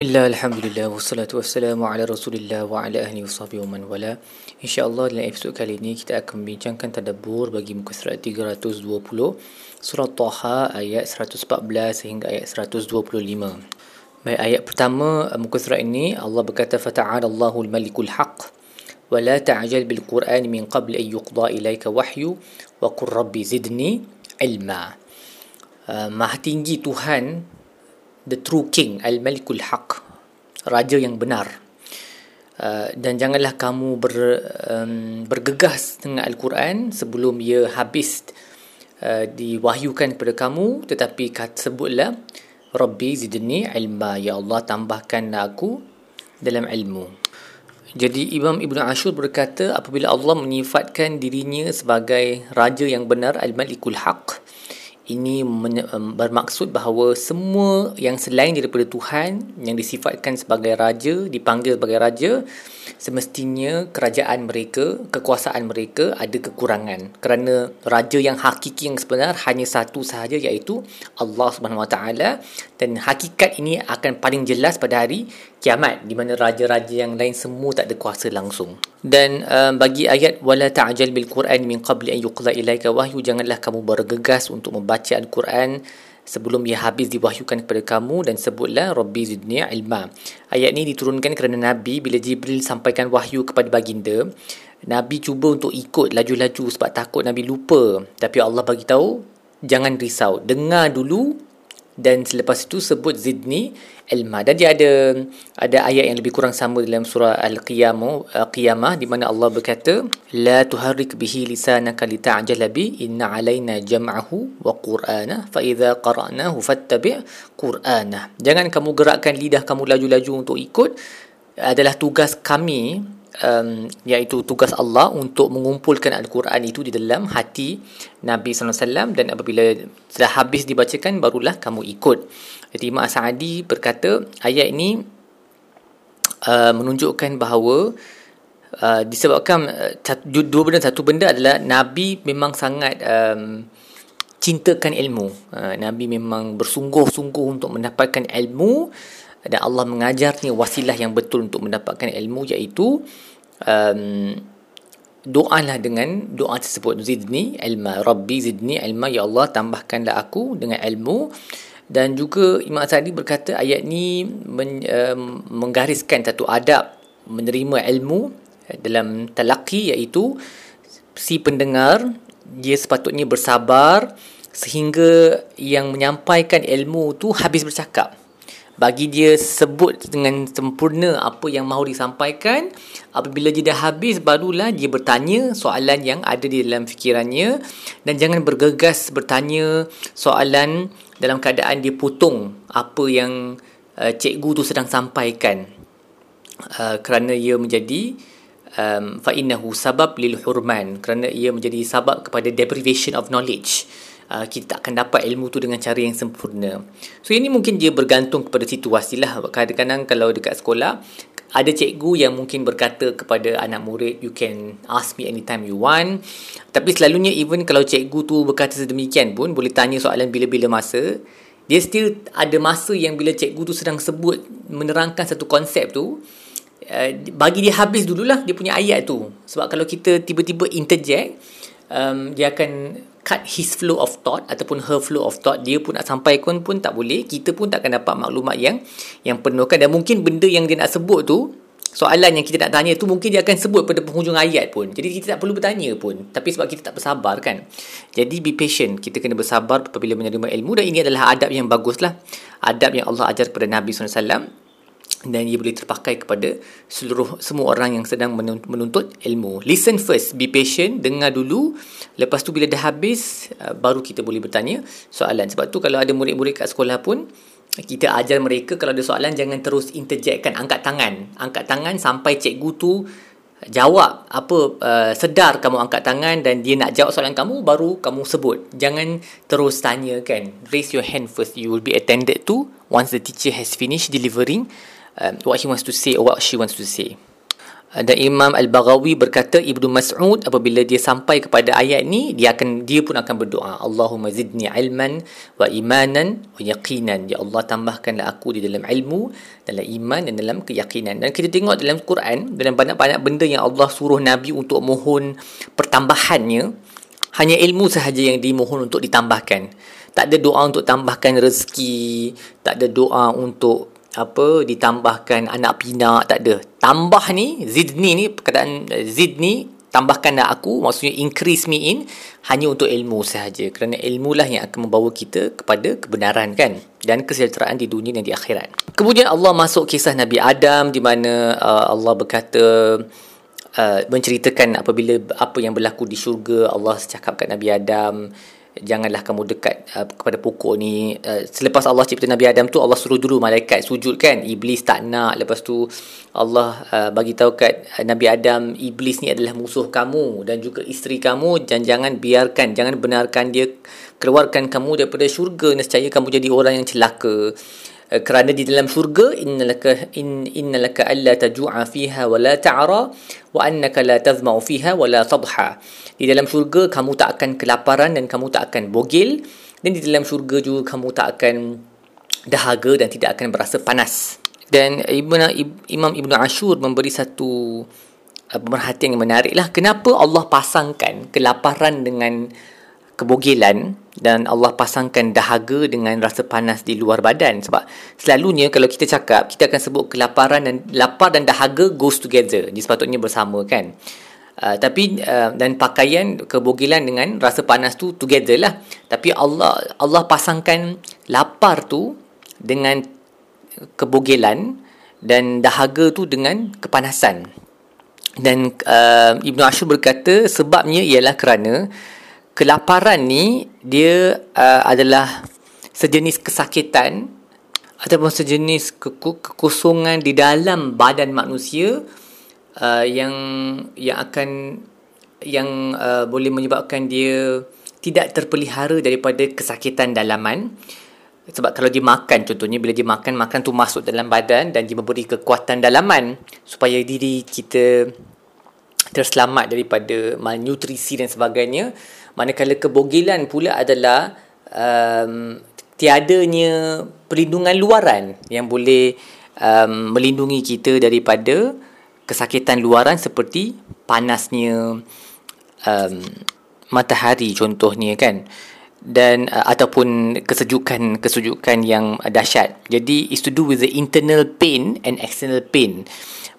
Bismillah, Alhamdulillah, wassalatu wassalamu ala rasulillah wa ala ahli washabi wa man wala. InsyaAllah dalam episod kali ini kita akan membincangkan tadabur bagi muka surat 320 Surah Taha ayat 114 sehingga ayat 125 Baik, ayat pertama muka surat ini Allah berkata Fata'ala Allahul malikul haq Wa la ta'ajal bil Qur'an min qabl an yuqda ilaika wahyu Wa qur rabbi zidni ilma. Uh, Maha tinggi Tuhan the true king al-malikul haq raja yang benar. Uh, dan janganlah kamu ber, um, bergegas dengan al-Quran sebelum ia habis uh, diwahyukan kepada kamu tetapi kata sebutlah rabbi zidni ilma. Ya Allah tambahkan aku dalam ilmu. Jadi Imam Ibn Ashur berkata apabila Allah menyifatkan dirinya sebagai raja yang benar al-malikul haq ini bermaksud bahawa semua yang selain daripada Tuhan yang disifatkan sebagai raja dipanggil sebagai raja semestinya kerajaan mereka kekuasaan mereka ada kekurangan kerana raja yang hakiki yang sebenar hanya satu sahaja iaitu Allah Subhanahu Wa Taala dan hakikat ini akan paling jelas pada hari kiamat di mana raja-raja yang lain semua tak ada kuasa langsung. Dan um, bagi ayat wala ta'jal bil Quran min qabli an yuqla ilaika wahyu janganlah kamu bergegas untuk membaca al-Quran sebelum ia habis diwahyukan kepada kamu dan sebutlah rabbi zidni ilma. Ayat ini diturunkan kerana Nabi bila Jibril sampaikan wahyu kepada baginda, Nabi cuba untuk ikut laju-laju sebab takut Nabi lupa. Tapi Allah bagi tahu jangan risau, dengar dulu dan selepas itu sebut zidni ilma dan dia ada ada ayat yang lebih kurang sama dalam surah al-qiyamah uh, qiyamah di mana Allah berkata la tuharrik bihi lisanaka lita'jala bi inna alaina jam'ahu wa qur'ana fa idza qara'nahu fattabi' qur'ana. Jangan kamu gerakkan lidah kamu laju-laju untuk ikut adalah tugas kami um, iaitu tugas Allah untuk mengumpulkan Al-Quran itu di dalam hati Nabi SAW dan apabila sudah habis dibacakan barulah kamu ikut. Jadi Imam Sa'adi berkata ayat ini uh, menunjukkan bahawa uh, disebabkan uh, dua benda satu benda adalah Nabi memang sangat um, cintakan ilmu. Uh, Nabi memang bersungguh-sungguh untuk mendapatkan ilmu dan Allah mengajarnya wasilah yang betul untuk mendapatkan ilmu iaitu um, doalah dengan doa tersebut. Zidni ilma rabbi zidni ilma ya Allah tambahkanlah aku dengan ilmu. Dan juga Imam Sa'di berkata ayat ni men, um, menggariskan satu adab menerima ilmu dalam talaqi iaitu si pendengar dia sepatutnya bersabar sehingga yang menyampaikan ilmu tu habis bercakap bagi dia sebut dengan sempurna apa yang mahu disampaikan. Apabila dia dah habis barulah dia bertanya soalan yang ada di dalam fikirannya. Dan jangan bergegas bertanya soalan dalam keadaan dia potong apa yang uh, cikgu tu sedang sampaikan. Uh, kerana ia menjadi um, fa innahu sabab lil hurman. Kerana ia menjadi sebab kepada deprivation of knowledge uh, kita akan dapat ilmu tu dengan cara yang sempurna. So ini mungkin dia bergantung kepada situasi lah. Kadang-kadang kalau dekat sekolah ada cikgu yang mungkin berkata kepada anak murid you can ask me anytime you want tapi selalunya even kalau cikgu tu berkata sedemikian pun boleh tanya soalan bila-bila masa dia still ada masa yang bila cikgu tu sedang sebut menerangkan satu konsep tu uh, bagi dia habis dululah dia punya ayat tu sebab kalau kita tiba-tiba interject um, dia akan cut his flow of thought ataupun her flow of thought dia pun nak sampaikan pun tak boleh. Kita pun tak akan dapat maklumat yang yang penuhkan. Dan mungkin benda yang dia nak sebut tu soalan yang kita nak tanya tu mungkin dia akan sebut pada penghujung ayat pun. Jadi kita tak perlu bertanya pun. Tapi sebab kita tak bersabar kan. Jadi be patient. Kita kena bersabar apabila menerima ilmu. Dan ini adalah adab yang bagus lah adab yang Allah ajar kepada Nabi SAW dan ia boleh terpakai kepada seluruh semua orang yang sedang menuntut ilmu. Listen first, be patient, dengar dulu. Lepas tu bila dah habis, uh, baru kita boleh bertanya soalan. Sebab tu kalau ada murid-murid kat sekolah pun, kita ajar mereka kalau ada soalan jangan terus interjectkan, angkat tangan. Angkat tangan sampai cikgu tu jawab apa uh, sedar kamu angkat tangan dan dia nak jawab soalan kamu baru kamu sebut jangan terus tanya kan raise your hand first you will be attended to once the teacher has finished delivering um, what he wants to say or what she wants to say. dan Imam Al-Baghawi berkata Ibnu Mas'ud apabila dia sampai kepada ayat ni dia akan dia pun akan berdoa Allahumma zidni ilman wa imanan wa yaqinan. Ya Allah tambahkanlah aku di dalam ilmu dalam iman dan dalam keyakinan. Dan kita tengok dalam Quran dalam banyak-banyak benda yang Allah suruh Nabi untuk mohon pertambahannya hanya ilmu sahaja yang dimohon untuk ditambahkan. Tak ada doa untuk tambahkan rezeki tak ada doa untuk apa? Ditambahkan anak pinak tak ada. Tambah ni zidni ni perkataan eh, zidni tambahkanlah aku maksudnya increase me in hanya untuk ilmu sahaja. Kerana ilmu lah yang akan membawa kita kepada kebenaran kan? Dan kesejahteraan di dunia dan di akhirat. Kemudian Allah masuk kisah Nabi Adam di mana uh, Allah berkata uh, menceritakan apabila apa yang berlaku di syurga Allah cakap kat Nabi Adam janganlah kamu dekat uh, kepada pokok ni. Uh, selepas Allah cipta Nabi Adam tu Allah suruh dulu malaikat sujud kan. Iblis tak nak. Lepas tu Allah uh, bagi tahu kat uh, Nabi Adam iblis ni adalah musuh kamu dan juga isteri kamu. Dan jangan biarkan jangan benarkan dia keluarkan kamu daripada syurga. Nescaya kamu jadi orang yang celaka kerana di dalam syurga innalaka in innalaka alla tajua fiha wa la ta'ra wa annaka la tazma'u fiha wa la tadha di dalam syurga kamu tak akan kelaparan dan kamu tak akan bogil dan di dalam syurga juga kamu tak akan dahaga dan tidak akan berasa panas. Dan Ibn, Imam Ibn Ashur memberi satu uh, pemerhatian yang menarik lah. Kenapa Allah pasangkan kelaparan dengan kebogilan dan Allah pasangkan dahaga dengan rasa panas di luar badan. Sebab selalunya kalau kita cakap kita akan sebut kelaparan dan lapar dan dahaga goes together. Dia sepatutnya bersama kan? Uh, tapi uh, dan pakaian kebogilan dengan rasa panas tu together lah. Tapi Allah Allah pasangkan lapar tu dengan kebogilan dan dahaga tu dengan kepanasan. Dan uh, Ibnu Ashur berkata sebabnya ialah kerana kelaparan ni dia uh, adalah sejenis kesakitan ataupun sejenis kekosongan di dalam badan manusia uh, yang yang akan yang uh, boleh menyebabkan dia tidak terpelihara daripada kesakitan dalaman. Sebab kalau dia makan contohnya bila dia makan makan tu masuk dalam badan dan dia memberi kekuatan dalaman supaya diri kita terselamat daripada malnutrisi dan sebagainya manakala kebogilan pula adalah um, tiadanya perlindungan luaran yang boleh um, melindungi kita daripada kesakitan luaran seperti panasnya um, matahari contohnya kan dan uh, ataupun kesejukan kesejukan yang dahsyat. Jadi is to do with the internal pain and external pain.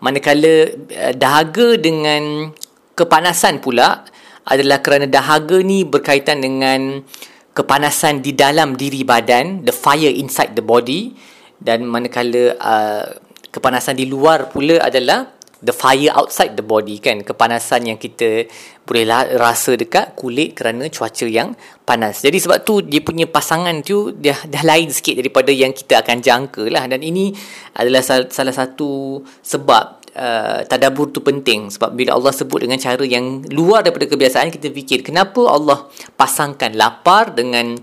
Manakala uh, dahaga dengan kepanasan pula adalah kerana dahaga ni berkaitan dengan kepanasan di dalam diri badan, the fire inside the body dan manakala uh, kepanasan di luar pula adalah the fire outside the body kan? Kepanasan yang kita boleh rasa dekat kulit kerana cuaca yang panas. Jadi sebab tu dia punya pasangan tu dia dah lain sikit daripada yang kita akan jangka lah. Dan ini adalah salah satu sebab uh, tadabur tu penting. Sebab bila Allah sebut dengan cara yang luar daripada kebiasaan kita fikir kenapa Allah pasangkan lapar dengan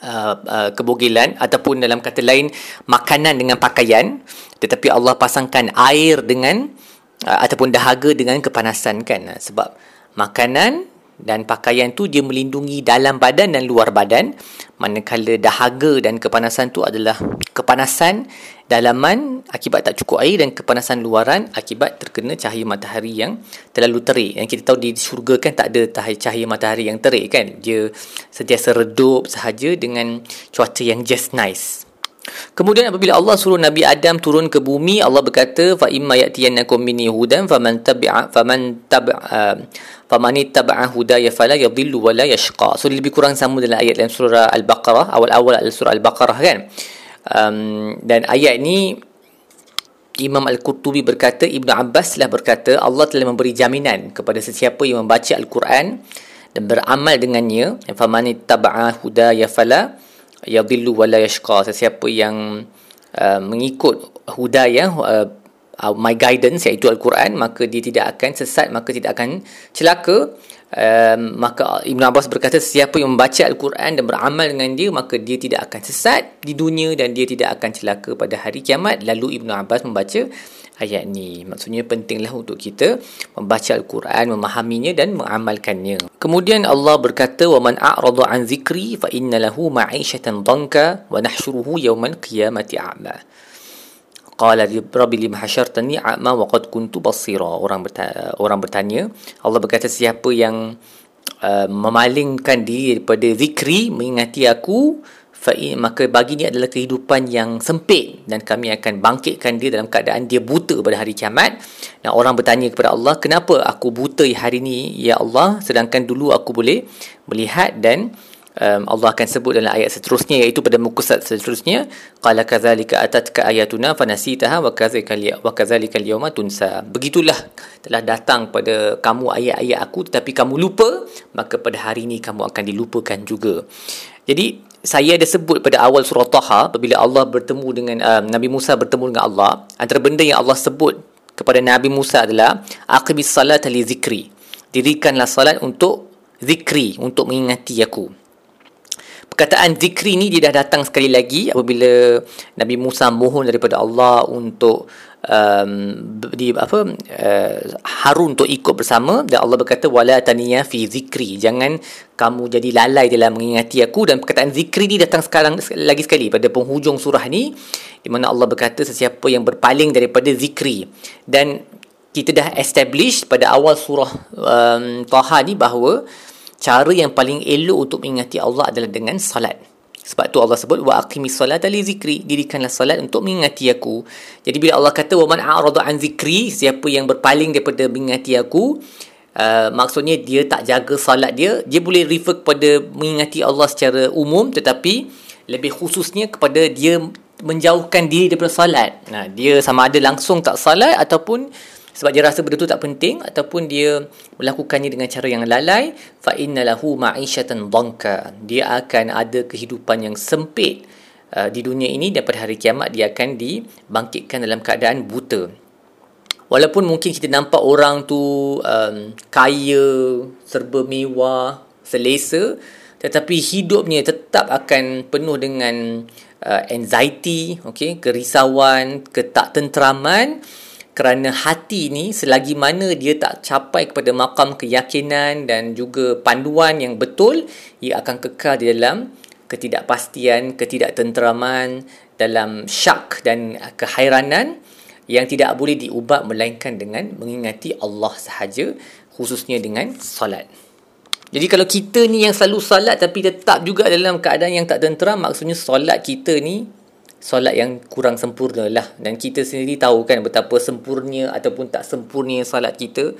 Uh, uh, kebogilan ataupun dalam kata lain makanan dengan pakaian tetapi Allah pasangkan air dengan uh, ataupun dahaga dengan kepanasan kan? Sebab makanan dan pakaian tu dia melindungi dalam badan dan luar badan. Manakala dahaga dan kepanasan tu adalah kepanasan dalaman akibat tak cukup air dan kepanasan luaran akibat terkena cahaya matahari yang terlalu terik. Yang kita tahu di syurga kan tak ada cahaya matahari yang terik kan. Dia sentiasa redup sahaja dengan cuaca yang just nice Kemudian apabila Allah suruh Nabi Adam turun ke bumi, Allah berkata, "Fa imma ya'tiyannakum minni hudan faman tabi'a faman tabi'a faman ittaba'a hudaya fala yadhillu wa la yashqa." So lebih kurang sama dalam ayat dalam surah Al-Baqarah, awal-awal dalam surah Al-Baqarah kan. Um, dan ayat ni Imam Al-Qurtubi berkata, Ibnu Abbas lah berkata, Allah telah memberi jaminan kepada sesiapa yang membaca Al-Quran dan beramal dengannya, faman ittaba'a hudaya fala yadillu wala yashqa. Sesiapa yang uh, mengikut hudayah uh, uh, my guidance iaitu al-Quran maka dia tidak akan sesat maka tidak akan celaka um, maka Ibn Abbas berkata siapa yang membaca Al-Quran dan beramal dengan dia maka dia tidak akan sesat di dunia dan dia tidak akan celaka pada hari kiamat. Lalu Ibn Abbas membaca ayat ni. Maksudnya pentinglah untuk kita membaca Al-Quran memahaminya dan mengamalkannya. Kemudian Allah berkata wa man a'rada an zikri fa inna lahu ma'ishatan dhanka wa nahsyuruhu yawmal qiyamati a'ma Qala rabbi lima hasyartani a'ma wa qad kuntu basira. Orang bertanya, orang bertanya, Allah berkata siapa yang uh, memalingkan diri daripada zikri mengingati aku fa maka bagi dia adalah kehidupan yang sempit dan kami akan bangkitkan dia dalam keadaan dia buta pada hari kiamat. Dan orang bertanya kepada Allah, "Kenapa aku buta hari ini ya Allah sedangkan dulu aku boleh melihat dan um, Allah akan sebut dalam ayat seterusnya iaitu pada muka surat seterusnya qala kadzalika atatka ayatuna fanasitaha wa kadzalika wa kadzalika al-yawma tunsa. Begitulah telah datang pada kamu ayat-ayat aku tetapi kamu lupa maka pada hari ini kamu akan dilupakan juga. Jadi saya ada sebut pada awal surah Taha apabila Allah bertemu dengan um, Nabi Musa bertemu dengan Allah antara benda yang Allah sebut kepada Nabi Musa adalah aqibis salat li zikri. Dirikanlah salat untuk zikri untuk mengingati aku perkataan zikri ni dia dah datang sekali lagi apabila Nabi Musa mohon daripada Allah untuk um, di apa uh, Harun untuk ikut bersama. Dan Allah berkata wala taniya fi zikri. Jangan kamu jadi lalai dalam mengingati aku. Dan perkataan zikri ni datang sekarang lagi sekali pada penghujung surah ni di mana Allah berkata sesiapa yang berpaling daripada zikri. Dan kita dah establish pada awal surah um, Taha ni bahawa cara yang paling elok untuk mengingati Allah adalah dengan salat. Sebab tu Allah sebut wa aqimis salata li zikri, dirikanlah salat untuk mengingati aku. Jadi bila Allah kata wa man a'rada an zikri, siapa yang berpaling daripada mengingati aku, uh, maksudnya dia tak jaga salat dia, dia boleh refer kepada mengingati Allah secara umum tetapi lebih khususnya kepada dia menjauhkan diri daripada salat. Nah, dia sama ada langsung tak salat ataupun sebab dia rasa benda tu tak penting ataupun dia melakukannya dengan cara yang lalai fa innalahu ma'ishatan dhanka. Dia akan ada kehidupan yang sempit uh, di dunia ini dan pada hari kiamat dia akan dibangkitkan dalam keadaan buta. Walaupun mungkin kita nampak orang tu um, kaya serba mewah selesa tetapi hidupnya tetap akan penuh dengan uh, anxiety okay kerisauan ketak tenteraman kerana hati ni selagi mana dia tak capai kepada makam keyakinan dan juga panduan yang betul ia akan kekal di dalam ketidakpastian, ketidaktenteraman, dalam syak dan kehairanan yang tidak boleh diubah melainkan dengan mengingati Allah sahaja khususnya dengan solat. Jadi kalau kita ni yang selalu solat tapi tetap juga dalam keadaan yang tak tenteram maksudnya solat kita ni solat yang kurang sempurna lah. Dan kita sendiri tahu kan betapa sempurna ataupun tak sempurna solat kita.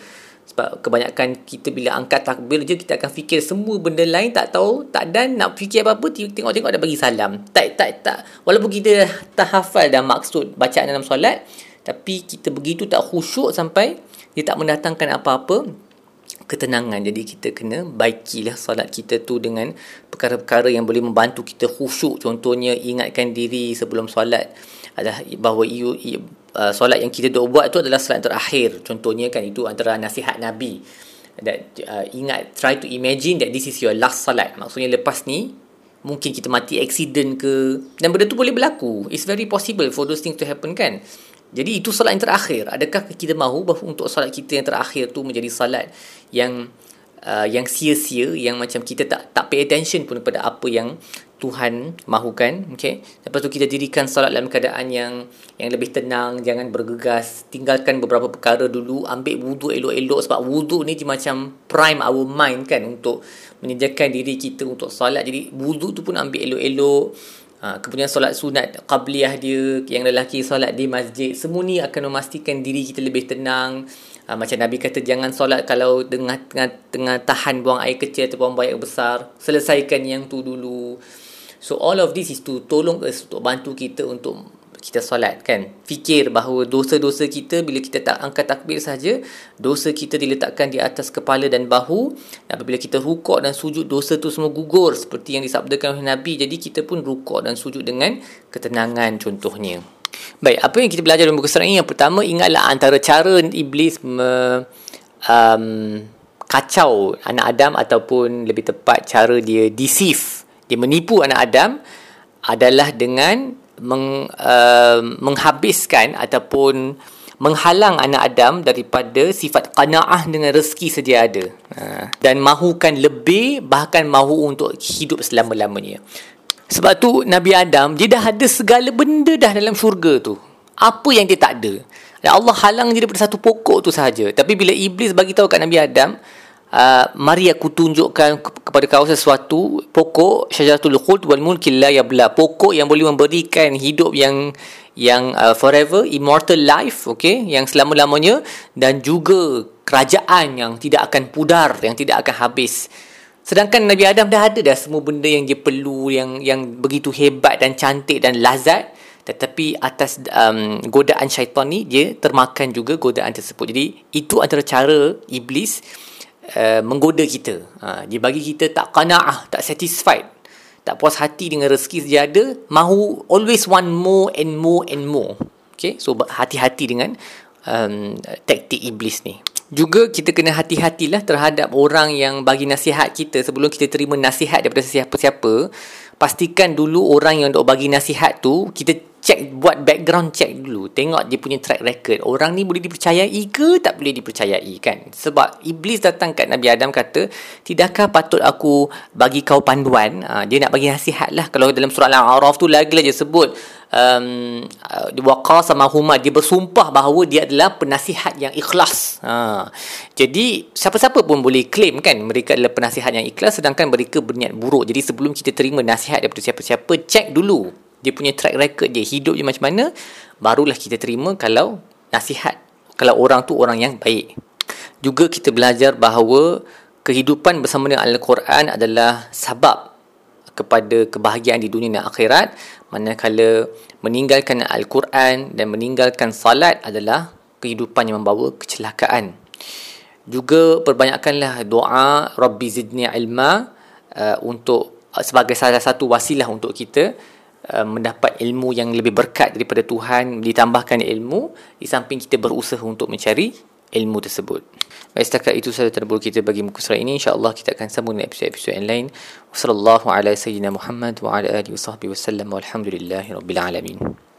Sebab kebanyakan kita bila angkat takbir je kita akan fikir semua benda lain tak tahu tak dan nak fikir apa-apa tengok-tengok ada bagi salam. Tak tak tak. Walaupun kita tak hafal dah maksud bacaan dalam solat tapi kita begitu tak khusyuk sampai dia tak mendatangkan apa-apa ketenangan. Jadi kita kena baikilah solat kita tu dengan perkara-perkara yang boleh membantu kita khusyuk. Contohnya ingatkan diri sebelum solat adalah bahawa iu, iu, uh, solat yang kita duk buat tu adalah solat terakhir. Contohnya kan itu antara nasihat Nabi. That, uh, ingat, try to imagine that this is your last solat. Maksudnya lepas ni, mungkin kita mati accident ke. Dan benda tu boleh berlaku. It's very possible for those things to happen kan. Jadi itu salat yang terakhir. Adakah kita mahu bahawa untuk salat kita yang terakhir tu menjadi salat yang uh, yang sia-sia yang macam kita tak tak pay attention pun kepada apa yang Tuhan mahukan, okey. Lepas tu kita dirikan salat dalam keadaan yang yang lebih tenang, jangan bergegas, tinggalkan beberapa perkara dulu, ambil wudu elok-elok sebab wudu ni dia macam prime our mind kan untuk menyediakan diri kita untuk salat. Jadi wudu tu pun ambil elok-elok Ha, kemudian solat sunat qabliyah dia yang lelaki solat di masjid semua ni akan memastikan diri kita lebih tenang. Ha, macam Nabi kata jangan solat kalau tengah, tengah, tengah tahan buang air kecil atau buang air besar. Selesaikan yang tu dulu. So all of this is to tolong us untuk bantu kita untuk kita solat kan? Fikir bahawa dosa-dosa kita bila kita tak angkat takbir saja dosa kita diletakkan di atas kepala dan bahu. Dan apabila kita rukuk dan sujud dosa tu semua gugur seperti yang disabdakan oleh Nabi. Jadi kita pun rukuk dan sujud dengan ketenangan contohnya. Baik apa yang kita belajar dalam buku surat ini? Yang pertama ingatlah antara cara iblis me, um, kacau anak Adam ataupun lebih tepat cara dia deceive, dia menipu anak Adam adalah dengan meng, uh, menghabiskan ataupun menghalang anak Adam daripada sifat qanaah dengan rezeki sedia ada. Ha. dan mahukan lebih bahkan mahu untuk hidup selama-lamanya. Sebab tu Nabi Adam dia dah ada segala benda dah dalam syurga tu. Apa yang dia tak ada. Dan Allah halang dia daripada satu pokok tu sahaja. Tapi bila iblis bagi tahu kat Nabi Adam uh, mari aku tunjukkan kepada kau sesuatu. Pokok syajaratul khuld wal mulki la yabla. Pokok yang boleh memberikan hidup yang yang uh, forever immortal life okay? Yang selama-lamanya dan juga kerajaan yang tidak akan pudar yang tidak akan habis. Sedangkan Nabi Adam dah ada dah semua benda yang dia perlu yang yang begitu hebat dan cantik dan lazat. Tetapi atas um, godaan syaitan ni dia termakan juga godaan tersebut. Jadi itu antara cara iblis uh, menggoda kita. Uh, dia bagi kita tak qanaah tak satisfied tak puas hati dengan rezeki saja ada mahu always want more and more and more. Okay so hati-hati dengan um, taktik iblis ni. Juga kita kena hati-hatilah terhadap orang yang bagi nasihat kita sebelum kita terima nasihat daripada siapa-siapa pastikan dulu orang yang dok bagi nasihat tu kita check buat background check dulu. Tengok dia punya track record. Orang ni boleh dipercayai ke tak boleh dipercayai kan? Sebab iblis datang kat Nabi Adam kata tidakkah patut aku bagi kau panduan? Ha, dia nak bagi nasihat lah. Kalau dalam surah Al-A'raf tu lagi-lagi sebut um, uh, waqa sama huma dia bersumpah bahawa dia adalah penasihat yang ikhlas. Ha. jadi siapa-siapa pun boleh claim kan? Mereka adalah penasihat yang ikhlas sedangkan mereka berniat buruk. Jadi sebelum kita terima nasihat daripada siapa-siapa check dulu dia punya track record dia hidup dia macam mana barulah kita terima kalau nasihat kalau orang tu orang yang baik. Juga kita belajar bahawa kehidupan bersama dengan Al-Quran adalah sebab kepada kebahagiaan di dunia dan akhirat. Manakala meninggalkan Al-Quran dan meninggalkan salat adalah kehidupan yang membawa kecelakaan. Juga perbanyakkanlah doa Rabbi zidni ilma uh, untuk sebagai salah satu wasilah untuk kita Uh, mendapat ilmu yang lebih berkat daripada Tuhan ditambahkan ilmu di samping kita berusaha untuk mencari ilmu tersebut. Baik setakat itu sahaja tadabbur kita bagi muka surat ini insya-Allah kita akan sambung dengan episod-episod yang lain. Wassallallahu ala sayyidina Muhammad wa ala alihi wasahbihi wasallam walhamdulillahi rabbil alamin.